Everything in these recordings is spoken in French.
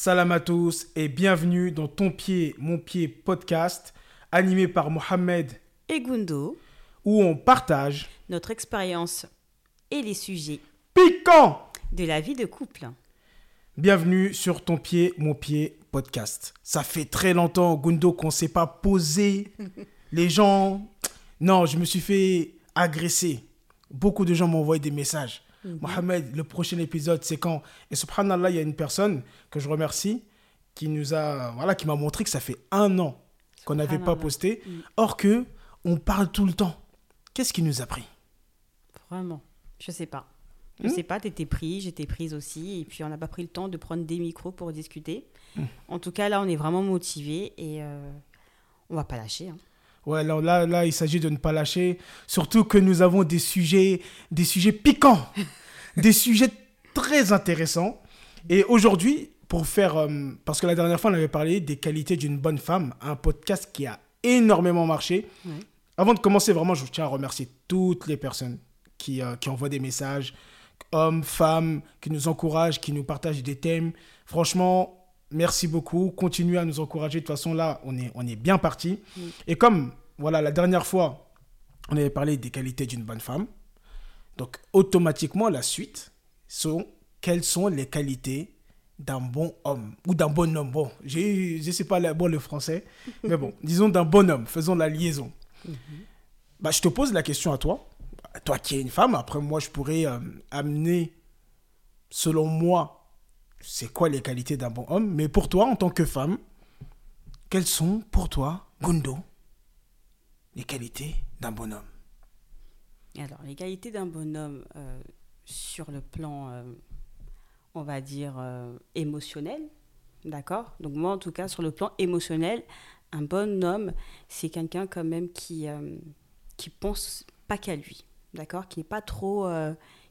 Salam à tous et bienvenue dans Ton Pied, Mon Pied podcast, animé par Mohamed et Gundo, où on partage notre expérience et les sujets piquants de la vie de couple. Bienvenue sur Ton Pied, Mon Pied podcast. Ça fait très longtemps, Gundo, qu'on ne s'est pas posé. Les gens... Non, je me suis fait agresser. Beaucoup de gens m'ont envoyé des messages. Mhm. Mohamed, le prochain épisode, c'est quand Et subhanallah, il y a une personne que je remercie qui nous a, voilà, qui m'a montré que ça fait un an qu'on n'avait pas posté. Mhm. Or que on parle tout le temps. Qu'est-ce qui nous a pris? Vraiment, je sais pas. Je hmm? sais pas, t'étais pris, j'étais prise aussi, et puis on n'a pas pris le temps de prendre des micros pour discuter. Hmm. En tout cas, là, on est vraiment motivés et euh, on va pas lâcher. Hein. Ouais, là, là, là il s'agit de ne pas lâcher. Surtout que nous avons des sujets, des sujets piquants, des sujets très intéressants. Et aujourd'hui, pour faire. Euh, parce que la dernière fois, on avait parlé des qualités d'une bonne femme, un podcast qui a énormément marché. Avant de commencer, vraiment, je tiens à remercier toutes les personnes qui, euh, qui envoient des messages, hommes, femmes, qui nous encouragent, qui nous partagent des thèmes. Franchement, merci beaucoup. Continuez à nous encourager. De toute façon, là, on est, on est bien parti. Et comme, voilà, la dernière fois, on avait parlé des qualités d'une bonne femme. Donc, automatiquement, la suite sont quelles sont les qualités d'un bon homme ou d'un bon homme. Bon, je ne sais pas bon, le français, mais bon, disons d'un bon homme. Faisons la liaison. Mhm. bah, je te pose la question à toi. Toi qui es une femme, après moi, je pourrais euh, amener, selon moi, c'est quoi les qualités d'un bon homme, mais pour toi, en tant que femme, quelles sont pour toi, Gundo, les qualités d'un bon homme? Alors, les qualités d'un bon homme euh, sur le plan, euh, on va dire, euh, émotionnel, d'accord? Donc moi, en tout cas, sur le plan émotionnel, un bon homme, c'est quelqu'un quand même qui qui pense pas qu'à lui, d'accord? Qui n'est pas trop,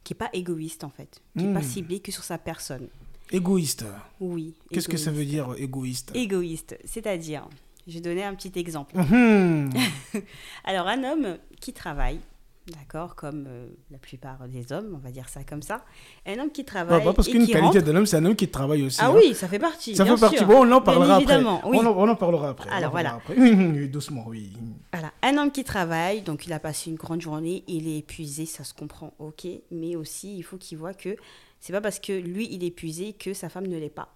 qui est pas égoïste en fait, qui n'est pas hmm. ciblé que sur sa personne. Égoïste. Oui. Qu'est-ce que ça veut dire égoïste? Égoïste, c'est-à-dire, je vais donner un petit exemple. Mhm. Alors, un homme qui travaille, d'accord, comme euh, la plupart des hommes, on va dire ça comme ça, un homme qui travaille. pas parce qu'une qualité de l'homme, c'est un homme qui travaille aussi. Ah hein. oui, ça fait partie. Ça fait partie. Bon, on en parlera après. Oui. On, en, parlera après. Alors voilà. Doucement, oui. Voilà, un homme qui travaille, donc il a passé une grande journée, il est épuisé, ça se comprend, ok, mais aussi il faut qu'il voit que c'est pas parce que lui, il est épuisé que sa femme ne l'est pas.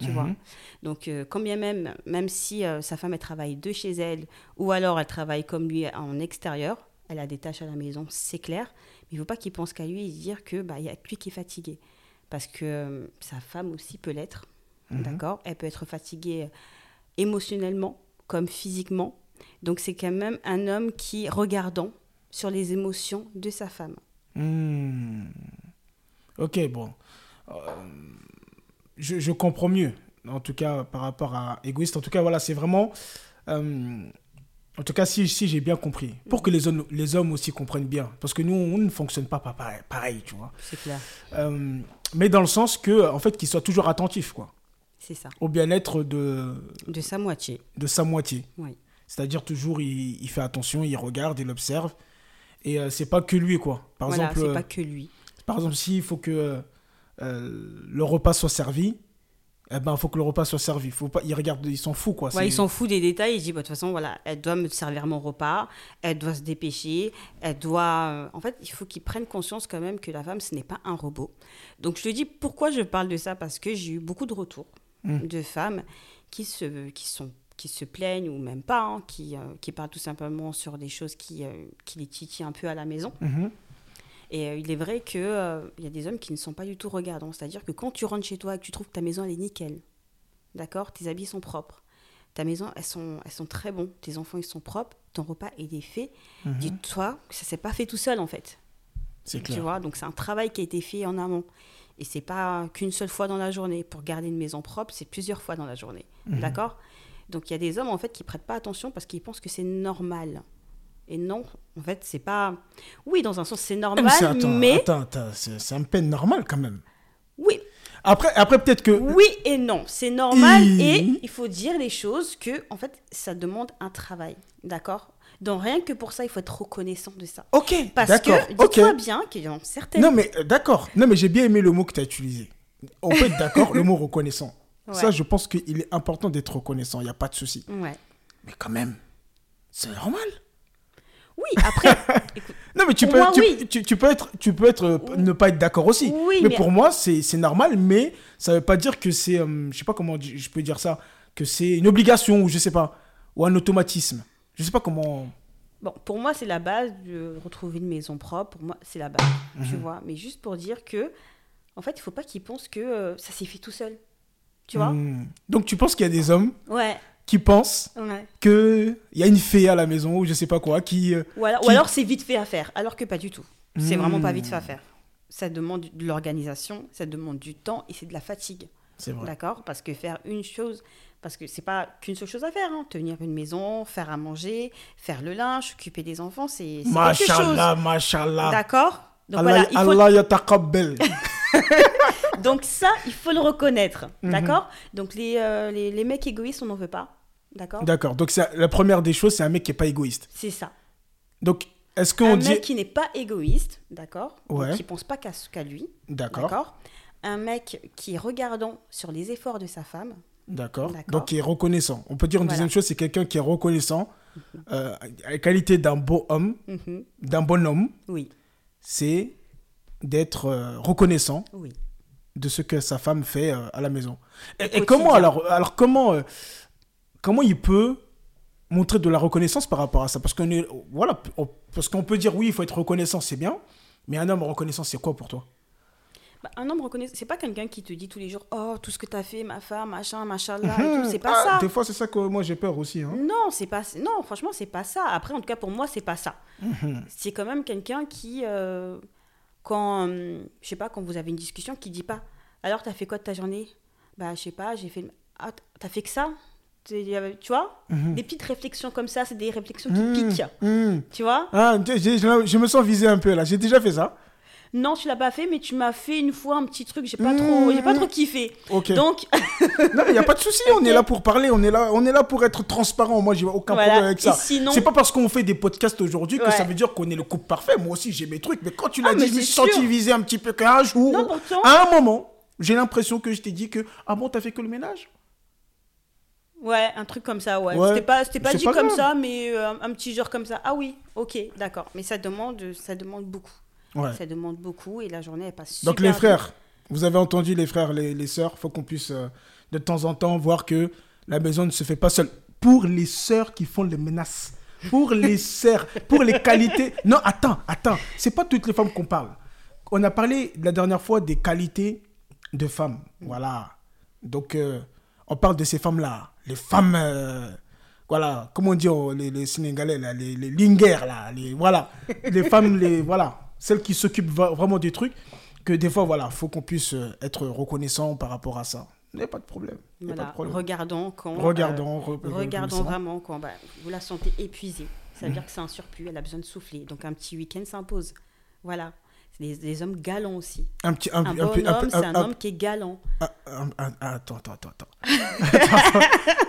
Tu vois mhm. Donc, euh, combien même, même si euh, sa femme, elle travaille de chez elle, ou alors elle travaille comme lui en extérieur, elle a des tâches à la maison, c'est clair, mais il ne faut pas qu'il pense qu'à lui et dire que bah, y a lui qui est fatigué. Parce que euh, sa femme aussi peut l'être, mhm. d'accord? Elle peut être fatiguée émotionnellement comme physiquement. Donc, c'est quand même un homme qui, regardant sur les émotions de sa femme. Hmm. Ok, bon. Euh, je, comprends mieux, en tout cas, par rapport à égoïste. En tout cas, voilà, c'est vraiment. Euh, en tout cas, si, si j'ai bien compris, pour que les hommes, les hommes aussi comprennent bien, parce que nous, on ne fonctionne pas pareil, pareil tu vois. C'est clair. Euh, mais dans le sens que, en fait, qu'ils soient toujours attentifs, quoi. C'est ça. Au bien-être de... De sa moitié. De sa moitié. Oui. C'est-à-dire toujours, il, il, fait attention, il regarde, il observe. Et c'est pas que lui, quoi. Par voilà, exemple... c'est pas que lui. Par exemple, s'il faut que euh, le repas soit servi, eh ben, faut que le repas soit servi. Faut pas, il regarde, il s'en fout, quoi. Ouais, il s'en fout des détails. Il dit, bah, de toute façon, voilà, elle doit me servir mon repas, elle doit se dépêcher, elle doit. Euh, en fait, il faut qu'il prenne conscience quand même que la femme, ce n'est pas un robot. Donc, je te dis pourquoi je parle de ça? Parce que j'ai eu beaucoup de retours mmh. de femmes qui se, qui sont qui se plaignent ou même pas, hein, qui, euh, qui parlent tout simplement sur des choses qui, qui les titillent un peu à la maison. Mmh. Et euh, il est vrai qu'il euh, il y a des hommes qui ne sont pas du tout regardants. C'est-à-dire que quand tu rentres chez toi et que tu trouves que ta maison elle est nickel, d'accord Tes habits sont propres, ta maison elles sont, elles sont très bons, tes enfants ils sont propres, ton repas il est fait. Mhm. Dis-toi que ça s'est pas fait tout seul en fait. C'est clair. Tu vois, donc c'est un travail qui a été fait en amont. Et c'est pas qu'une seule fois dans la journée. Pour garder une maison propre, c'est plusieurs fois dans la journée. Mhm. D'accord? Donc il y a des hommes en fait qui prêtent pas attention parce qu'ils pensent que c'est normal. Et non, en fait, c'est pas. Oui, dans un sens, c'est normal, mais. Attends, attends, c'est un peine normal quand même. Oui. Après, après peut-être que. Oui et non, c'est normal et il faut dire les choses que, en fait, ça demande un travail, d'accord? Donc rien que pour ça, il faut être reconnaissant de ça. Ok, Parce que dis-toi bien qu'il y a certaines... Non mais euh, d'accord, non mais j'ai bien aimé le mot que tu as utilisé. on peut être d'accord, le mot reconnaissant. Ça, je pense qu'il est important d'être reconnaissant, il n'y a pas de souci. Ouais. Mais quand même, c'est normal. Oui, après, écoute, Non, mais tu peux, moi, tu, oui. tu- tu peux être, tu peux être, euh, ne pas être d'accord aussi. Oui, mais, mais- pour moi, c'est normal, mais ça veut pas dire que c'est, euh, je sais pas comment je peux dire ça, que c'est une obligation ou je sais pas, ou un automatisme. Je sais pas comment. bon, pour moi, c'est la base de retrouver une maison propre. Pour moi, c'est la base, tu Mhm. vois. Mais juste pour dire que, en fait, il faut pas qu'ils pensent que euh, ça s'est fait tout seul. Tu vois? Hmm. Donc tu penses qu'il y a des hommes Ouais, qui pensent ouais. que il y a une fée à la maison ou je sais pas quoi qui. euh, Ou alors, Qui- ou alors c'est vite fait à faire, alors que pas du tout. C'est Hmm. vraiment pas vite fait à faire. Ça demande de l'organisation, ça demande du temps et c'est de la fatigue. C'est vrai. D'accord? Parce que faire une chose, parce que c'est pas qu'une seule chose à faire, hein. tenir une maison, faire à manger, faire le linge, s'occuper des enfants, c'est quelque chose. Mashallah, mashallah. D'accord? Donc Allah, voilà, il faut, donc ça, il faut le reconnaître. Mhm. D'accord? Donc les, euh, les, les mecs égoïstes, on n'en veut pas. D'accord D'accord. Donc c'est- la première des choses, c'est un mec qui est pas égoïste. C'est ça. Donc est-ce qu'on Un dit mec qui n'est pas égoïste, d'accord Ouais. Qui pense pas qu'à lui. D'accord. D'accord Un mec qui est regardant sur les efforts de sa femme. D'accord. D'accord. Donc, qui est reconnaissant. On peut dire une Voilà. deuxième chose, c'est quelqu'un qui est reconnaissant, euh, à la qualité d'un beau homme, Mhm. d'un bon homme, Oui, c'est d'être euh, reconnaissant oui. de ce que sa femme fait euh, à la maison. Et, et comment alors, alors comment, euh, comment il peut montrer de la reconnaissance par rapport à ça? Parce qu'on voilà, on- parce qu'on peut dire oui, il faut être reconnaissant, c'est bien, mais un homme reconnaissant, c'est quoi pour toi? Bah, un homme reconnaît, c'est pas quelqu'un qui te dit tous les jours Oh, tout ce que t'as fait, ma femme, machin, machin là, tout. C'est pas Ah, ça. Des fois, c'est ça que moi j'ai peur aussi. hein. Non, c'est pas. Non, franchement, c'est pas ça. Après, en tout cas, pour moi, c'est pas ça. Mhm. C'est quand même quelqu'un qui, euh, quand, euh, je sais pas, quand vous avez une discussion, qui dit pas Alors, t'as fait quoi de ta journée Bah, je sais pas, j'ai fait. Ah, t'as fait que ça? Y Tu vois Des petites réflexions comme ça, c'est des réflexions qui Mhm. piquent. Mhm. Tu vois Ah, j'ai- je me sens visé un peu là. J'ai déjà fait ça. Non, tu l'as pas fait, mais tu m'as fait une fois un petit truc, j'ai pas trop, j'ai pas trop kiffé. Donc, Non, il n'y a pas de souci, on est là pour parler, on est là, on est là pour être transparent. Moi, j'ai aucun Voilà. problème avec ça. Sinon- C'est pas parce qu'on fait des podcasts aujourd'hui que Ouais. ça veut dire qu'on est le couple parfait. Moi aussi, j'ai mes trucs, mais quand tu l'as Ah, dit, je me suis senti visé un petit peu qu'un jour, Non, pourtant- à un moment, j'ai l'impression que je t'ai dit que ah bon, t'as fait que le ménage? Ouais, un truc comme ça, ouais. Ouais. C'était pas, c'était pas dit pas comme grave. ça, mais euh, un petit genre comme ça. Ah oui, ok, d'accord. Mais ça demande, ça demande beaucoup. Ouais. Ça demande beaucoup et la journée elle passe super Donc les vite. frères, vous avez entendu les frères, les, les sœurs, faut qu'on puisse euh, de temps en temps voir que la maison ne se fait pas seule. Pour les sœurs qui font les menaces, pour les sœurs, pour les qualités. Non, attends, attends, c'est pas toutes les femmes qu'on parle. On a parlé la dernière fois des qualités de femmes, voilà. Donc euh, on parle de ces femmes-là, les femmes, euh, voilà, comment on dit oh, les, les Sénégalais là, les, les linguères là, les voilà, les femmes, les voilà, celles qui s'occupent vraiment des trucs que des fois voilà, faut qu'on puisse euh, être reconnaissant par rapport à ça. Il n'y a pas de problème. A pas Voilà, de problème. regardons quand. Regardons, re- euh, regardons reconnaissant. vraiment quand bah, vous la sentez épuisée. Ça veut dire que c'est un surplus, elle a besoin de souffler. Donc un petit week-end s'impose. Voilà. Des hommes galants aussi. Un petit, un, bon un homme, c'est un homme qui est galant. Attends, attends, attends, attends.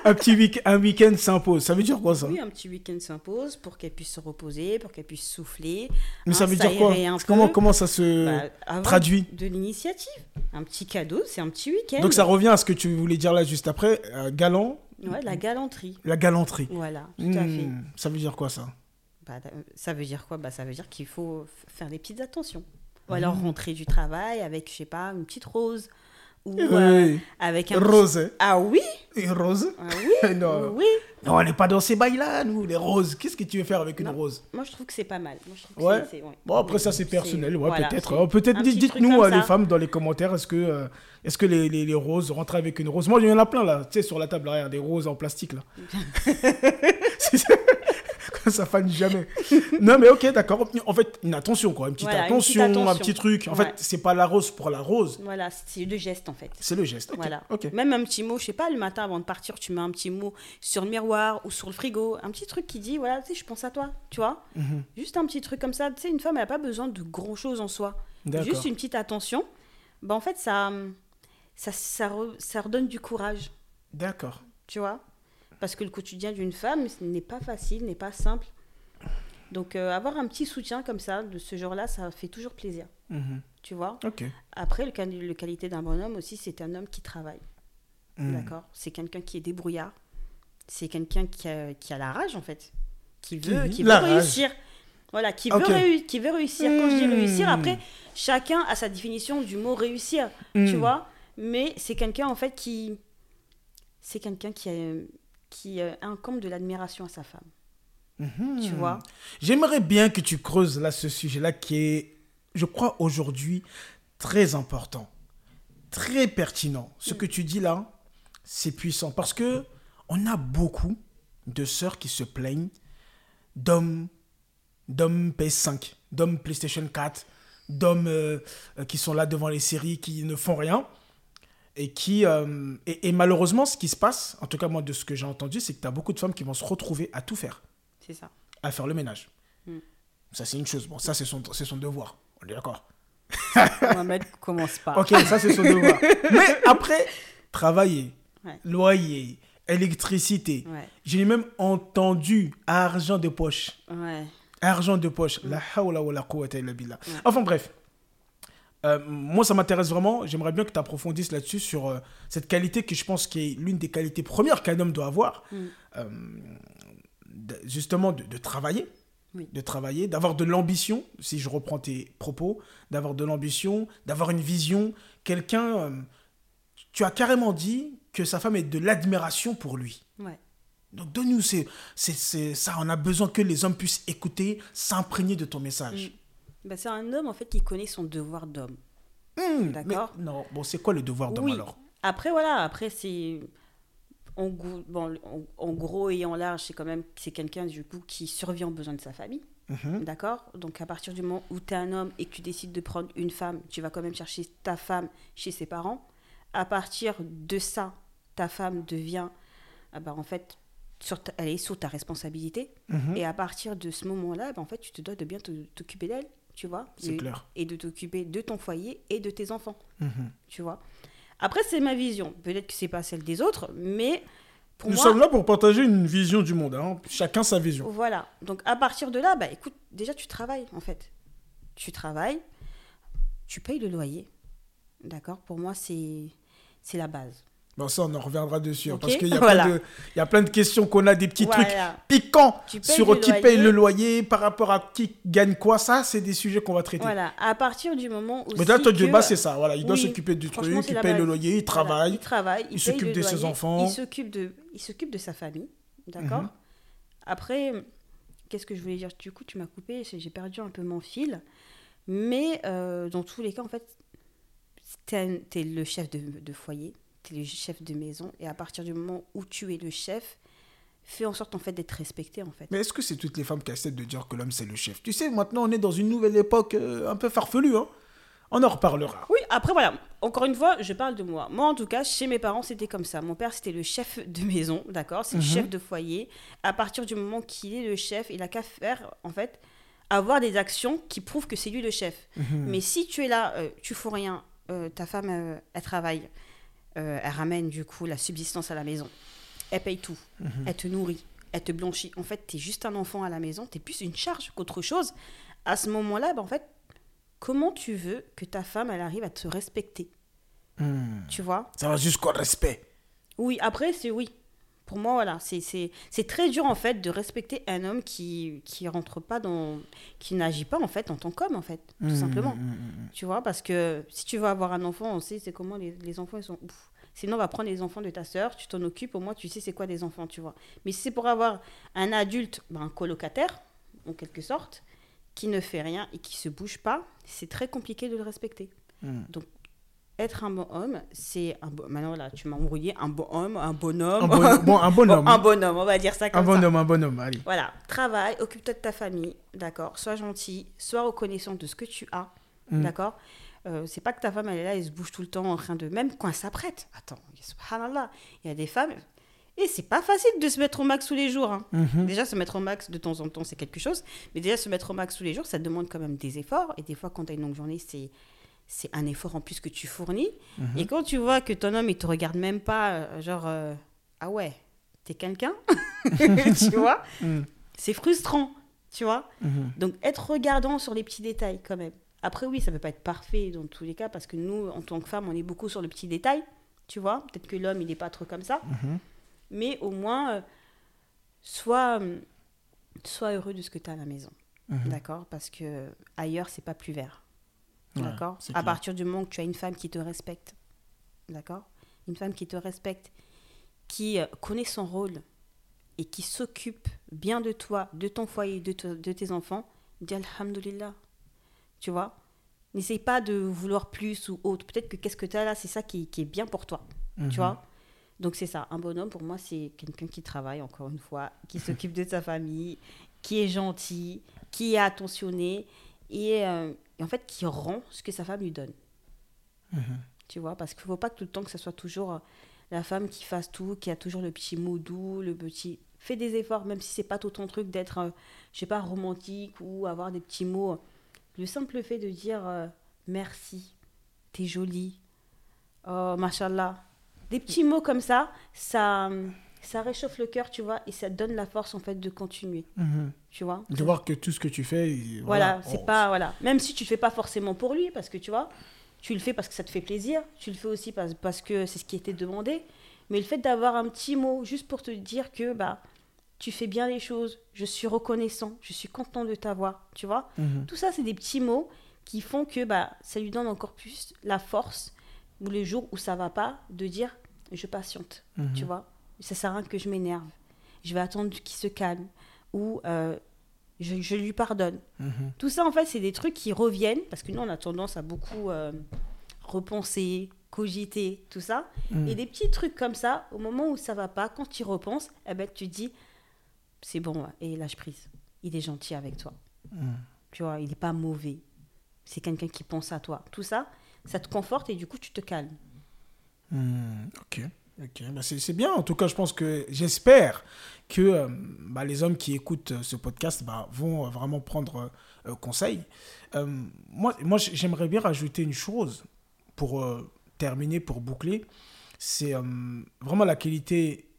un petit week- un week-end s'impose. Ça veut dire quoi ça? Oui, un petit week-end s'impose pour qu'elle puisse se reposer, pour qu'elle puisse souffler. Mais hein, ça veut dire quoi? comment, comment ça se Bah, traduit? De l'initiative. Un petit cadeau, c'est un petit week-end. Donc ça revient à ce que tu voulais dire là juste après, euh, galant, Ouais, la galanterie. la galanterie. Voilà, tout à fait. Hmm, ça veut dire quoi ça? Bah, euh, ça veut dire quoi? Bah, Ça veut dire qu'il faut faire des petites attentions. Ou alors rentrer du travail avec, je sais pas, une petite rose. Ou euh, Oui. avec un... Rose. Ah oui Une rose Ah oui Non. Oui Non, on n'est pas dans ces bails-là, nous, les roses. Qu'est-ce que tu veux faire avec une Non. rose Moi, je trouve que c'est pas mal. Moi, je trouve que Ouais. c'est- c'est- ouais. Bon, après, ça, c'est personnel. Ouais, voilà, peut-être. Peut-être, dites-nous, euh, les femmes, dans les commentaires, est-ce que, euh, est-ce que les, les, les roses, rentrer avec une rose? Moi, il y en a plein, là, tu sais, sur la table arrière, des roses en plastique, là. C'est ça. Ça fane jamais. non, mais ok, d'accord. En fait, une attention, quoi. Une petite, Voilà, une attention, un petit truc. En Ouais. fait, c'est pas la rose pour la rose, Voilà, c'est le geste en fait. c'est le geste. Ok, Voilà. ok. Même un petit mot, je sais pas, le matin avant de partir, tu mets un petit mot sur le miroir ou sur le frigo, un petit truc qui dit, voilà, tu sais, je pense à toi, tu vois. Mhm. Juste un petit truc comme ça. Tu sais, une femme, elle n'a pas besoin de grand chose en soi. D'accord. Juste une petite attention. Bah, en fait, ça, ça, ça, re- ça redonne du courage, D'accord. tu vois? Parce que le quotidien d'une femme n'est pas facile, n'est pas simple. Donc, euh, avoir un petit soutien comme ça, de ce genre-là, ça fait toujours plaisir. Mhm. tu vois. Après, le, quali- le qualité d'un bon homme aussi, c'est un homme qui travaille. Hmm. D'accord C'est quelqu'un qui est débrouillard. C'est quelqu'un qui a, qui a la rage, en fait. Qui veut, qui veut réussir. Voilà, qui veut, réu- qui veut réussir. Quand je dis réussir, après, chacun a sa définition du mot réussir, tu vois. Mais c'est quelqu'un, en fait, qui. C'est quelqu'un qui, a, qui euh, incombe de l'admiration à sa femme. Mhm. Tu vois? J'aimerais bien que tu creuses là ce sujet-là qui est, je crois, aujourd'hui très important, très pertinent. Ce que tu dis là, c'est puissant parce que on a beaucoup de sœurs qui se plaignent d'hommes, d'hommes PS5, d'hommes PlayStation 4, d'hommes euh, euh, qui sont là devant les séries, qui ne font rien. Et, qui, euh, et, et malheureusement, ce qui se passe, en tout cas moi de ce que j'ai entendu, c'est que tu as beaucoup de femmes qui vont se retrouver à tout faire C'est ça. à faire le ménage. Mm. Ça, c'est une chose. Bon, ça, c'est son, c'est son devoir. On est d'accord. Mohamed commence pas. Ok, ça, c'est son devoir. Mais après, travailler, Ouais. loyer, électricité. Ouais, J'ai même entendu argent de poche. ouais. Argent de poche. Mm. La hawla wa la quwwata illa billah. Enfin, bref. Euh, moi, ça m'intéresse vraiment. J'aimerais bien que tu approfondisses là-dessus sur euh, cette qualité que je pense qui est l'une des qualités premières qu'un homme doit avoir. Mm. Euh, de- justement, de, de travailler. Oui. De travailler, d'avoir de l'ambition, si je reprends tes propos, d'avoir de l'ambition, d'avoir une vision. Quelqu'un. tu as carrément dit que sa femme est de l'admiration pour lui. Ouais. Donc donne-nous ça, on a besoin que les hommes puissent écouter, s'imprégner de ton message. Bah, c'est un homme en fait qui connaît son devoir d'homme. Hmm, D'accord? Non, bon, c'est quoi le devoir d'homme Oui. alors? Après voilà, après c'est en, bon, en, en gros et en large, c'est quand même c'est quelqu'un du coup qui survit aux besoins de sa famille. Mhm. D'accord? Donc à partir du moment où tu es un homme et que tu décides de prendre une femme, tu vas quand même chercher ta femme chez ses parents. À partir de ça, ta femme devient ah bah, en fait sur ta- elle est sous ta responsabilité Mhm. et à partir de ce moment-là, bah, en fait, tu te dois de bien t'occuper d'elle, tu vois C'est et, clair. et de t'occuper de ton foyer et de tes enfants, Mhm. tu vois. Après, c'est ma vision. Peut-être que c'est pas celle des autres, mais pour Nous moi, sommes là pour partager une vision du monde, hein. chacun sa vision. voilà. Donc à partir de là, bah écoute, déjà tu travailles en fait. Tu travailles, tu payes le loyer. D'accord? Pour moi, c'est c'est la base. Bon, ça, on en reviendra dessus, hein, Ok, parce qu'il y, a voilà. plein de- il y a plein de questions qu'on a, des petits trucs piquants sur qui loyer. paye le loyer, par rapport à qui gagne quoi, ça, c'est des sujets qu'on va traiter. Voilà. À partir du moment où Mais là, toi, que- de base, c'est ça. Voilà, il doit s'occuper du truc, il paye le loyer, il Voilà, travaille. il travaille, il, s'occupe de ses enfants. Il s'occupe de, il s'occupe de sa famille, d'accord. Mhm. Après, qu'est-ce que je voulais dire? Du coup, tu m'as coupé, j'ai perdu un peu mon fil. Mais euh, dans tous les cas, en fait, t'es es le chef de, de foyer, t'es le chef de maison, et à partir du moment où tu es le chef, fais en sorte en fait d'être respecté en fait. Mais est-ce que c'est toutes les femmes qui acceptent de dire que l'homme c'est le chef? Tu sais, maintenant on est dans une nouvelle époque euh, un peu farfelue. Hein on en reparlera. Oui, après voilà, encore une fois, je parle de moi. Moi, en tout cas, chez mes parents, c'était comme ça. Mon père, c'était le chef de maison, d'accord? C'est le Mhm. chef de foyer. À partir du moment qu'il est le chef, il a qu'à faire, en fait, avoir des actions qui prouvent que c'est lui le chef. Mhm. Mais si tu es là, euh, tu fous rien, euh, ta femme, euh, elle travaille, euh, elle ramène du coup la subsistance à la maison, elle paye tout, Mhm. elle te nourrit, elle te blanchit. En fait, tu es juste un enfant à la maison, tu es plus une charge qu'autre chose. À ce moment-là, ben, en fait, comment tu veux que ta femme, elle arrive à te respecter? Hmm. Tu vois? Ça va jusqu'au respect. Oui, après, c'est oui. Pour moi, voilà, c'est- très dur en fait de respecter un homme qui qui rentre pas dans, qui n'agit pas en fait en tant qu'homme en fait, tout Hmm, simplement. Tu vois, parce que si tu veux avoir un enfant, on sait c'est comment les, les enfants ils sont ouf. Sinon, on va prendre les enfants de ta sœur, tu t'en occupes, au moins tu sais c'est quoi des enfants, tu vois. Mais si c'est pour avoir un adulte, ben, un colocataire, en quelque sorte, qui ne fait rien et qui se bouge pas, c'est très compliqué de le respecter. hmm. Donc, être un bon homme, c'est un bon. Maintenant, là, tu m'as embrouillé, un bon homme, un bonhomme. Un, bon, bon, un bonhomme. Bon, un bonhomme, on va dire ça un comme ça. bonhomme, un bonhomme, allez. Voilà, travaille, occupe-toi de ta famille, d'accord Sois gentil, sois reconnaissant de ce que tu as, Mm. d'accord Euh, C'est pas que ta femme, elle est là, elle se bouge tout le temps en train de. Même quand elle s'apprête. Attends, subhanallah, il y a des femmes. Et c'est pas facile de se mettre au max tous les jours. hein. Mhm. Déjà, se mettre au max de temps en temps, c'est quelque chose. Mais déjà, se mettre au max tous les jours, ça demande quand même des efforts. Et des fois, quand tu as une longue journée, c'est. C'est un effort en plus que tu fournis. Mhm. Et quand tu vois que ton homme, il te regarde même pas, euh, genre, euh, ah ouais, t'es quelqu'un, tu vois, Mm. c'est frustrant, tu vois? Mhm. Donc, être regardant sur les petits détails quand même. Après, oui, ça ne peut pas être parfait dans tous les cas, parce que nous, en tant que femmes, on est beaucoup sur le petit détail, tu vois. Peut-être que l'homme, il n'est pas trop comme ça. Mhm. Mais au moins, euh, sois, euh, sois heureux de ce que tu as à la maison. Mhm. D'accord? Parce que ailleurs, c'est pas plus vert. Ouais, D'accord? À clair. partir du moment que tu as une femme qui te respecte. D'accord? Une femme qui te respecte, qui euh, connaît son rôle et qui s'occupe bien de toi, de ton foyer, de, te- de tes enfants, dis Alhamdulillah. Tu vois N'essaye pas de vouloir plus ou autre. Peut-être que qu'est-ce que tu as là, c'est ça qui, qui est bien pour toi. Mhm. Tu vois Donc c'est ça. Un bonhomme, pour moi, c'est quelqu'un qui travaille, encore une fois, qui s'occupe de sa famille, qui est gentil, qui est attentionné et, euh, et en fait qui rend ce que sa femme lui donne. Mhm. Tu vois Parce qu'il ne faut pas que tout le temps que ce soit toujours euh, la femme qui fasse tout, qui a toujours le petit mot doux, le petit... Fais des efforts, même si c'est pas tout ton truc d'être, euh, je sais pas, romantique ou avoir des petits mots. Le simple fait de dire euh, merci, t'es jolie, oh, machallah. Des petits mots comme ça, ça, ça réchauffe le cœur, tu vois, et ça donne la force, en fait, de continuer, Mhm. tu vois? De voir que tout ce que tu fais. il- Voilà, c'est on- pas voilà. Même si tu le fais pas forcément pour lui, parce que tu vois, tu le fais parce que ça te fait plaisir. Tu le fais aussi parce, parce que c'est ce qui était demandé. Mais le fait d'avoir un petit mot juste pour te dire que bah tu fais bien les choses, je suis reconnaissant, je suis content de t'avoir, tu vois. Mhm. Tout ça, c'est des petits mots qui font que bah ça lui donne encore plus la force ou les jours où ça va pas de dire je patiente, Mhm. tu vois. Ça sert à rien que je m'énerve. Je vais attendre qu'il se calme ou euh, je, je lui pardonne. Mhm. Tout ça, en fait, c'est des trucs qui reviennent, parce que nous, on a tendance à beaucoup euh, repenser, cogiter, tout ça. Et des petits trucs comme ça, au moment où ça va pas, quand tu y repenses, eh ben, tu dis, c'est bon, et lâche prise. Il est gentil avec toi. Mhm. Tu vois, il n'est pas mauvais. C'est quelqu'un qui pense à toi. Tout ça, ça te conforte et du coup, tu te calmes. Hmm, ok, ok. Bah, c'est c'est bien. En tout cas, je pense que j'espère que euh, bah, les hommes qui écoutent euh, ce podcast bah, vont euh, vraiment prendre conseil. Moi, moi, j'aimerais bien rajouter une chose pour terminer, pour boucler. C'est vraiment la qualité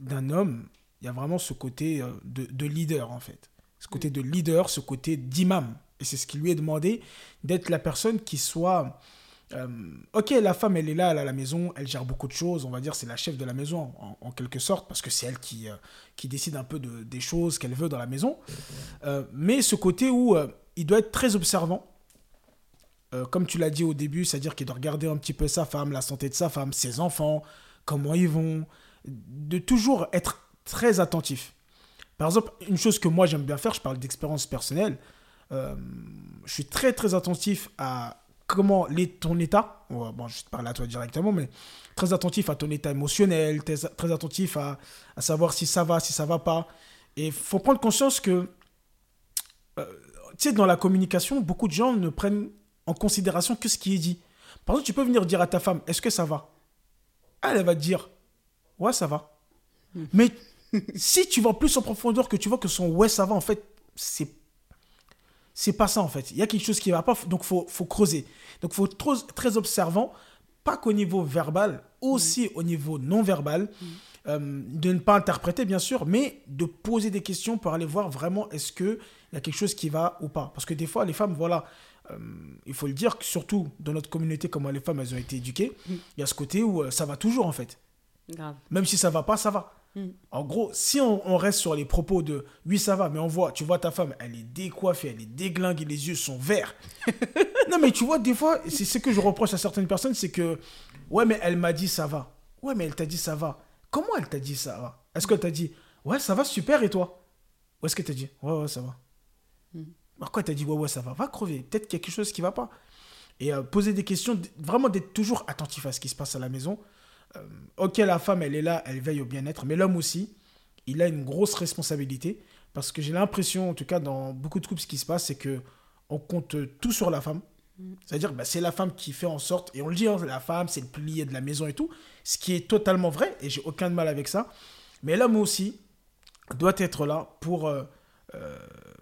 d'un homme. Il y a vraiment ce côté euh, de, de leader, en fait. Ce côté de leader, ce côté d'imam. Et c'est ce qui lui est demandé d'être la personne qui soit euh, ok, la femme, elle est là, elle est à la maison, elle gère beaucoup de choses, on va dire, c'est la chef de la maison, en, en quelque sorte, parce que c'est elle qui, euh, qui décide un peu de, des choses qu'elle veut dans la maison. Euh, mais ce côté où il doit être très observant, comme tu l'as dit au début, c'est-à-dire qu'il doit regarder un petit peu sa femme, la santé de sa femme, ses enfants, comment ils vont, de toujours être très attentif. Par exemple, une chose que moi j'aime bien faire, je parle d'expérience personnelle, euh, je suis très très attentif à comment l'est ton état. Bon, je te parle à toi directement, mais très attentif à ton état émotionnel, très, attentif à, à savoir si ça va, si ça va pas. Et il faut prendre conscience que, euh, tu sais, dans la communication, beaucoup de gens ne prennent en considération que ce qui est dit. Par exemple, tu peux venir dire à ta femme, est-ce que ça va? Elle, elle va te dire, ouais, ça va. Mais si tu vas plus en profondeur, que tu vois que son ouais, ça va, en fait, c'est c'est pas ça en fait. Il y a quelque chose qui va pas, donc faut faut creuser. Donc faut être très observant, pas qu'au niveau verbal, aussi au niveau non verbal, Euh, de ne pas interpréter bien sûr, mais de poser des questions pour aller voir vraiment est-ce que il y a quelque chose qui va ou pas. Parce que des fois les femmes, voilà, euh, il faut le dire que surtout dans notre communauté, comment les femmes elles ont été éduquées, il y a ce côté où euh, ça va toujours en fait. Grave. Même si ça va pas, ça va. Mm. En gros, si on, on reste sur les propos de oui, ça va, mais on voit, tu vois ta femme, elle est décoiffée, elle est déglinguée, les yeux sont verts. non, mais tu vois, des fois, c'est ce que je reproche à certaines personnes, c'est que ouais, mais elle m'a dit ça va. Ouais, mais elle t'a dit ça va. Comment elle t'a dit ça va? Est-ce qu'elle t'a dit ouais, ça va super et toi? Ou est-ce qu'elle t'a dit ouais, ouais, ça va? Pourquoi elle t'a dit ouais, ouais, ça va? Va crever. Peut-être qu'il y a quelque chose qui va pas. Et euh, poser des questions, vraiment d'être toujours attentif à ce qui se passe à la maison. Euh, ok, la femme, elle est là, elle veille au bien-être, mais l'homme aussi, il a une grosse responsabilité. Parce que j'ai l'impression, en tout cas, dans beaucoup de couples, ce qui se passe, c'est que on compte tout sur la femme. C'est-à-dire, bah, c'est la femme qui fait en sorte, et on le dit, hein, la femme, c'est le pilier de la maison et tout, ce qui est totalement vrai, et j'ai aucun mal avec ça. Mais l'homme aussi doit être là pour, euh, euh,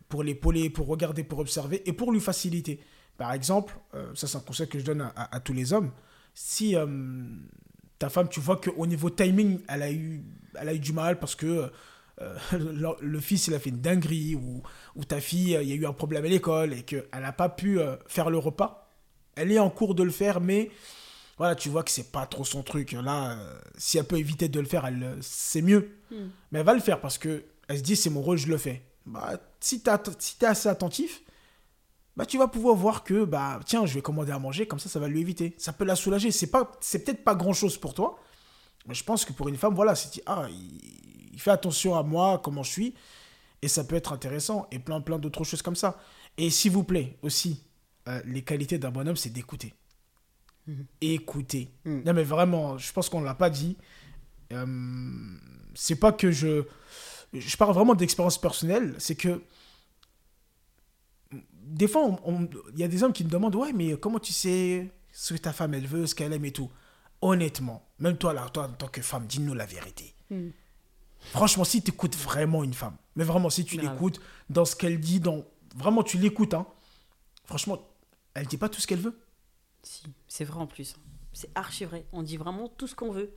pour l'épauler, pour regarder, pour observer, et pour lui faciliter. Par exemple, euh, ça c'est un conseil que je donne à, à- à tous les hommes, si euh, ta femme, tu vois qu'au niveau timing, elle a, eu, elle a eu du mal parce que euh, le, le fils il a fait une dinguerie ou, ou ta fille il y a eu un problème à l'école et qu'elle n'a pas pu euh, faire le repas, elle est en cours de le faire, mais voilà, tu vois que c'est pas trop son truc. Là, euh, si elle peut éviter de le faire, elle, c'est mieux. Hmm. Mais elle va le faire parce que elle se dit c'est mon rôle, je le fais. Bah, si tu si es assez attentif, bah, tu vas pouvoir voir que bah tiens, je vais commander à manger, comme ça, ça va lui éviter. Ça peut la soulager. C'est pas, c'est peut-être pas grand chose pour toi, mais je pense que pour une femme, voilà, c'est dit, ah, il, il fait attention à moi, comment je suis, et ça peut être intéressant et plein plein d'autres choses comme ça. Et s'il vous plaît aussi, euh, les qualités d'un bonhomme, c'est d'écouter. Écouter. Mhm. Non mais vraiment, je pense qu'on l'a pas dit. Euh, c'est pas que je, je parle vraiment d'expérience personnelle, c'est que des fois, il y a des hommes qui me demandent Ouais, mais comment tu sais ce que ta femme elle veut, ce qu'elle aime et tout? Honnêtement, même toi, là, toi en tant que femme, dis-nous la vérité. Hmm. Franchement, si tu écoutes vraiment une femme, mais vraiment, si tu l'écoutes dans ce qu'elle dit, dans... vraiment, tu l'écoutes, hein, franchement, elle dit pas tout ce qu'elle veut. Si, c'est vrai en plus. C'est archi vrai. On dit vraiment tout ce qu'on veut.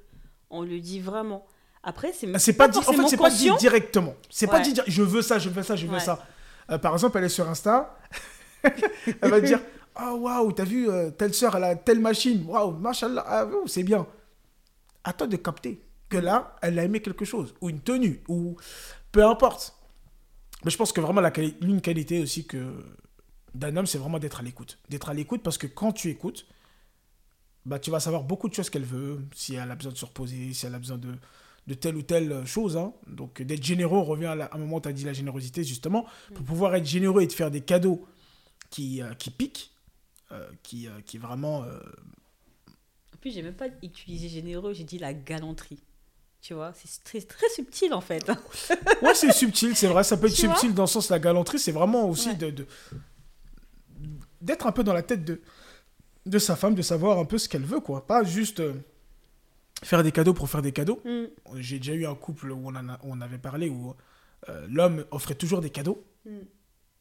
On le dit vraiment. Après, c'est C'est pas, dit, en fait, c'est pas dit directement. C'est pas dit, je veux ça, je veux ça, je veux Ouais. ça. Euh, par exemple, elle est sur Insta, elle va dire Ah, waouh, t'as vu, euh, telle soeur, elle a telle machine, waouh, machallah, ah, c'est bien. À toi de capter que là, elle a aimé quelque chose, ou une tenue, ou peu importe. Mais je pense que vraiment, l'une qualité aussi que d'un homme, c'est vraiment d'être à l'écoute. D'être à l'écoute parce que quand tu écoutes, bah, tu vas savoir beaucoup de choses qu'elle veut, si elle a besoin de se reposer, si elle a besoin de, de telle ou telle chose. hein. Donc d'être généreux, on revient à, la- à un moment où tu as dit la générosité, justement, pour pouvoir être généreux et te faire des cadeaux qui, euh, qui piquent, euh, qui, euh, qui vraiment... En plus, j'ai même pas utilisé généreux, j'ai dit la galanterie. Tu vois, c'est très, très subtil en fait. Ouais, c'est subtil, c'est vrai, ça peut être Tu subtil dans le sens la galanterie, c'est vraiment aussi Ouais. de... d'être un peu dans la tête de, de sa femme, de savoir un peu ce qu'elle veut, quoi. Pas juste faire des cadeaux pour faire des cadeaux. Hmm. J'ai déjà eu un couple où on, en a- où on avait parlé où euh, l'homme offrait toujours des cadeaux, Mm.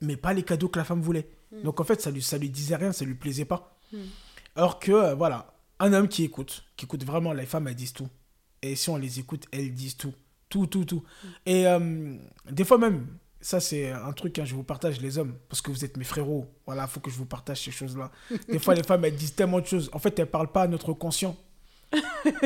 mais pas les cadeaux que la femme voulait. Mm. Donc en fait, ça lui, ça lui disait rien, ça lui plaisait pas. Mm. Alors que, euh, voilà, un homme qui écoute, qui écoute vraiment, les femmes, elles disent tout. Et si on les écoute, elles disent tout. Tout, tout, tout. Et euh, des fois même, ça c'est un truc, hein, je vous partage les hommes, parce que vous êtes mes frérots. Voilà, faut que je vous partage ces choses-là. Des fois, les femmes, elles disent tellement de choses. En fait, elles parlent pas à notre conscient.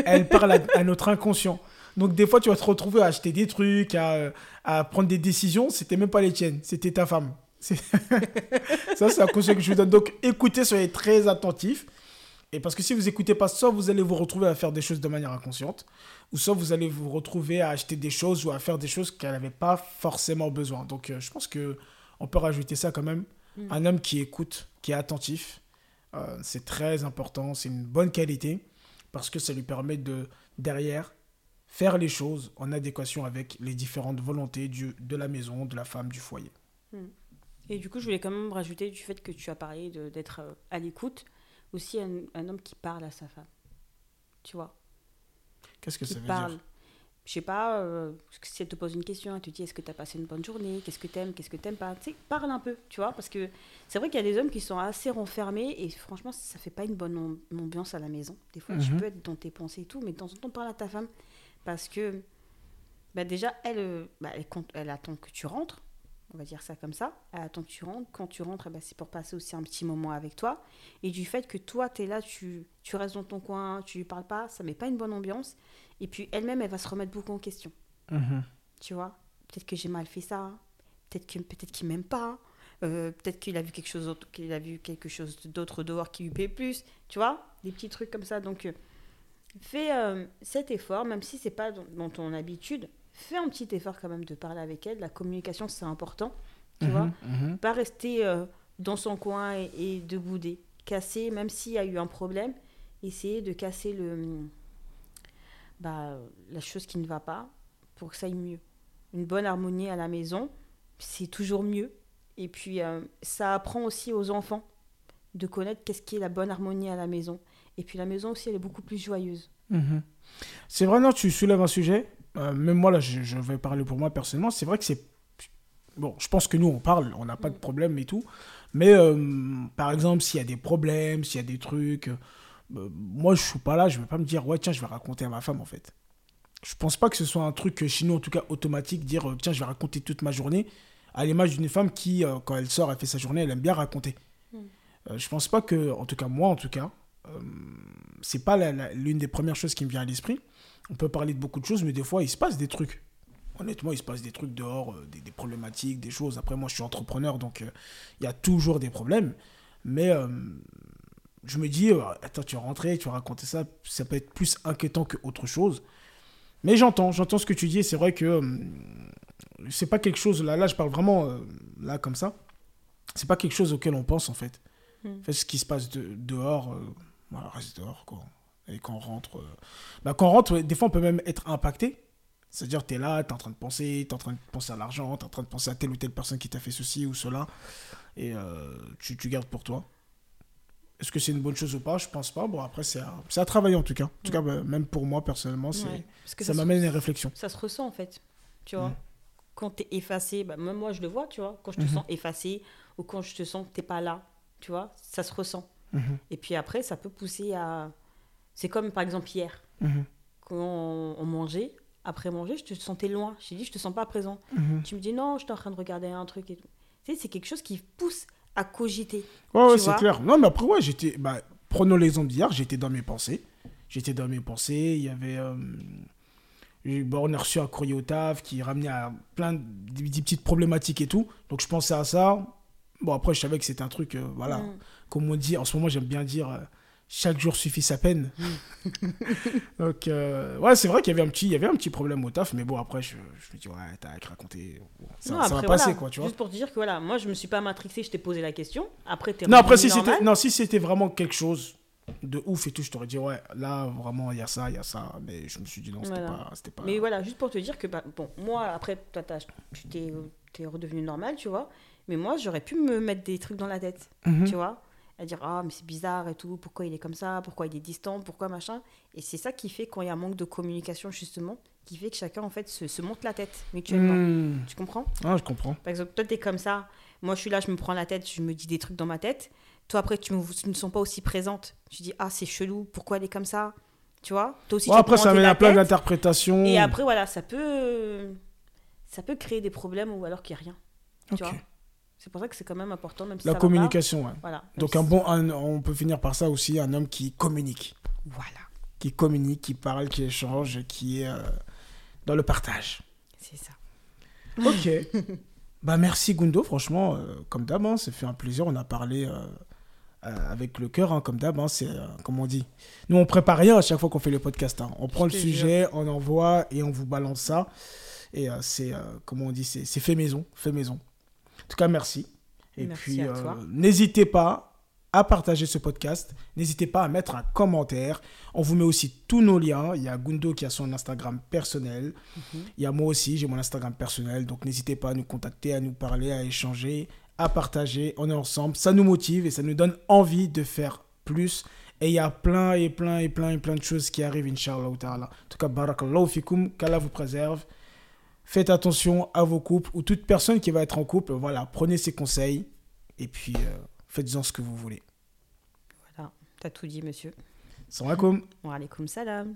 Elles parlent à, à notre inconscient. Donc des fois, tu vas te retrouver à acheter des trucs, à, à prendre des décisions. C'était même pas les tiennes, c'était ta femme. Ça, c'est un conseil que je vous donne. Donc écoutez, soyez très attentifs. Et parce que si vous écoutez pas, soit vous allez vous retrouver à faire des choses de manière inconsciente, ou soit vous allez vous retrouver à acheter des choses ou à faire des choses qu'elle n'avait pas forcément besoin. Donc euh, je pense que on peut rajouter ça quand même. Mm. Un homme qui écoute, qui est attentif, euh, c'est très important, c'est une bonne qualité, parce que ça lui permet de, derrière, faire les choses en adéquation avec les différentes volontés du, de la maison, de la femme, du foyer. Et du coup, je voulais quand même rajouter du fait que tu as parlé d'être euh, à l'écoute, aussi un, un homme qui parle à sa femme. Tu vois? Qu'est-ce que Qui ça veut parle. dire Je sais pas, euh, si elle te pose une question, elle te dit est-ce que tu as passé une bonne journée? Qu'est-ce que t'aimes? Qu'est-ce que t'aimes pas? Tu sais, parle un peu, tu vois Parce que c'est vrai qu'il y a des hommes qui sont assez renfermés et franchement, ça fait pas une bonne am- ambiance à la maison. Des fois, tu Mhm. peux être dans tes pensées et tout, mais de temps en temps, parle à ta femme. Parce que, bah déjà, elle, euh, bah, elle, compte- elle attend que tu rentres. On va dire ça comme ça. Elle attend que tu rentres. Quand tu rentres, eh ben, c'est pour passer aussi un petit moment avec toi. Et du fait que toi, tu es là, tu, tu restes dans ton coin, tu lui parles pas, ça met pas une bonne ambiance. Et puis elle-même, elle va se remettre beaucoup en question. Mhm. Tu vois Peut-être que j'ai mal fait ça. Peut-être que qu'il m'aime pas. Euh, peut-être qu'il a vu quelque chose d'autre, qu'il a vu quelque chose d'autre dehors qui lui plaît plus. Tu vois Des petits trucs comme ça. Donc euh, fais euh, cet effort, même si c'est pas dans, dans ton habitude. Fais un petit effort quand même de parler avec elle. La communication, c'est important. Tu vois Mhm, mhm. pas rester dans son coin et, et de bouder. Casser, même s'il y a eu un problème, essayer de casser le, bah, la chose qui ne va pas pour que ça aille mieux. Une bonne harmonie à la maison, c'est toujours mieux. Et puis, euh, ça apprend aussi aux enfants de connaître qu'est-ce qui est la bonne harmonie à la maison. Et puis, la maison aussi, elle est beaucoup plus joyeuse. Mhm. C'est vrai, non, tu soulèves un sujet. Euh, même moi, là, je, je vais parler pour moi personnellement. C'est vrai que c'est. Bon, je pense que nous, on parle, on n'a pas de problème et tout. Mais euh, par exemple, s'il y a des problèmes, s'il y a des trucs. Euh, moi, je suis pas là, je vais pas me dire, ouais, tiens, je vais raconter à ma femme, en fait. je pense pas que ce soit un truc chez nous, en tout cas automatique, dire euh, tiens, je vais raconter toute ma journée, à l'image d'une femme qui, euh, quand elle sort, elle fait sa journée, elle aime bien raconter. Mm. Euh, je pense pas que, en tout cas moi, en tout cas, euh, c'est pas l'une des premières choses qui me vient à l'esprit. On peut parler de beaucoup de choses, mais des fois, il se passe des trucs. Honnêtement, il se passe des trucs dehors, euh, des, des problématiques, des choses. Après, moi, je suis entrepreneur, donc euh, il y a toujours des problèmes. Mais euh, je me dis, euh, attends, tu vas rentrer, tu vas raconter ça, ça peut être plus inquiétant qu'autre chose. Mais j'entends, j'entends ce que tu dis, et c'est vrai que euh, c'est pas quelque chose, là, là, je parle vraiment, euh, là, comme ça, c'est pas quelque chose auquel on pense, en fait. Mm. En fait, ce qui se passe de- dehors, euh, voilà, reste dehors, quoi. Et quand on rentre, euh, bah, quand on rentre, des fois, on peut même être impacté. C'est-à-dire, tu es là, tu es en train de penser, tu es en train de penser à l'argent, tu es en train de penser à telle ou telle personne qui t'a fait ceci ou cela, et euh, tu, tu gardes pour toi. Est-ce que c'est une bonne chose ou pas? Je pense pas. Bon, après, c'est à, travailler en tout cas. En tout Mm. cas, bah, même pour moi, personnellement, c'est, Ouais, parce que ça se- m'amène à des réflexions. ça se ressent en fait. Tu vois, Mm. quand tu es effacé, bah, même moi je le vois, tu vois, quand je te Mhm. sens effacé ou quand je te sens que tu pas là, tu vois, ça se ressent. Mhm, Et puis après, ça peut pousser à. C'est comme par exemple hier, mhm, quand on, on mangeait, après manger, je te sentais loin. Je t'ai dit, je te sens pas présent. Tu me dis, non, je suis en train de regarder un truc et tout. Tu sais, c'est quelque chose qui pousse à cogiter. Ouais, ouais, c'est clair. Non, mais après, ouais, j'étais. Bah, prenons l'exemple d'hier, j'étais dans mes pensées. J'étais dans mes pensées. Il y avait. euh, bon, on a reçu un courrier au taf qui ramenait à plein de des- des petites problématiques et tout. Donc, je pensais à ça. Bon, après, je savais que c'était un truc. euh, voilà. Mm. Comme on dit, en ce moment, j'aime bien dire. euh, chaque jour suffit sa peine. Donc, euh, ouais, c'est vrai qu'il y avait un petit, il y avait un petit problème au taf, mais bon, après, je, je me dis, ouais, t'as qu'à raconter. Ça, Non, ça va passer, voilà. quoi, tu vois. Juste pour te dire que voilà, moi je me suis pas matrixée, je t'ai posé la question. Après, t'es Non, après, si c'était, non, si c'était vraiment quelque chose de ouf et tout, je t'aurais dit, ouais, là, vraiment, il y a ça, il y a ça. Mais je me suis dit, non, c'était Voilà. pas. C'était pas... Mais voilà, juste pour te dire que, bah, bon, moi, après, toi, tu t'es, t'es redevenu normal, tu vois. Mais moi, j'aurais pu me mettre des trucs dans la tête, Mhm. tu vois. À dire, ah, mais c'est bizarre et tout, pourquoi il est comme ça, pourquoi il est distant, pourquoi machin. Et c'est ça qui fait, quand il y a un manque de communication, justement, qui fait que chacun, en fait, se, se monte la tête mutuellement. Hmm. Tu comprends? Ah, je comprends. Par exemple, toi, t'es comme ça. Moi, je suis là, je me prends la tête, je me dis des trucs dans ma tête. Toi, après, tu, me- tu ne sont pas aussi présentes. Tu dis, ah, c'est chelou, pourquoi elle est comme ça? Tu vois? Toi aussi, Ouais, tu après, ça la à plein d'interprétations. Et après, voilà, ça peut, ça peut créer des problèmes ou alors qu'il n'y a rien. Tu vois? C'est pour ça que c'est quand même important, même si La ça va pas. communication, ouais. Voilà. Donc, un bon, un- on peut finir par ça aussi, un homme qui communique. Voilà, Qui communique, qui parle, qui échange, qui est euh, dans le partage. c'est ça. Ok. bah merci Gundo, franchement, euh, comme d'hab, hein, ça fait un plaisir. On a parlé euh, avec le cœur, hein, comme d'hab. hein, c'est comme on dit. Nous, on prépare rien à chaque fois qu'on fait le podcast. hein. On prend le sujet, on envoie et on vous balance ça. Et c'est, comment on dit, c'est fait maison, fait maison. En tout cas, merci. Et Merci puis, euh, n'hésitez pas à partager ce podcast. N'hésitez pas à mettre un commentaire. On vous met aussi tous nos liens. Il y a Gundo qui a son Instagram personnel. Mhm. Il y a moi aussi, j'ai mon Instagram personnel. Donc n'hésitez pas à nous contacter, à nous parler, à échanger, à partager. On est ensemble. Ça nous motive et ça nous donne envie de faire plus. Et il y a plein et plein et plein et plein de choses qui arrivent, Inch'Allah. En tout cas, barakallahu qu'Allah vous préserve. Faites attention à vos couples ou toute personne qui va être en couple. Voilà, prenez ses conseils et puis euh, faites-en ce que vous voulez. Voilà, t'as tout dit, monsieur. Salam alaikum. Wa alaikum salam.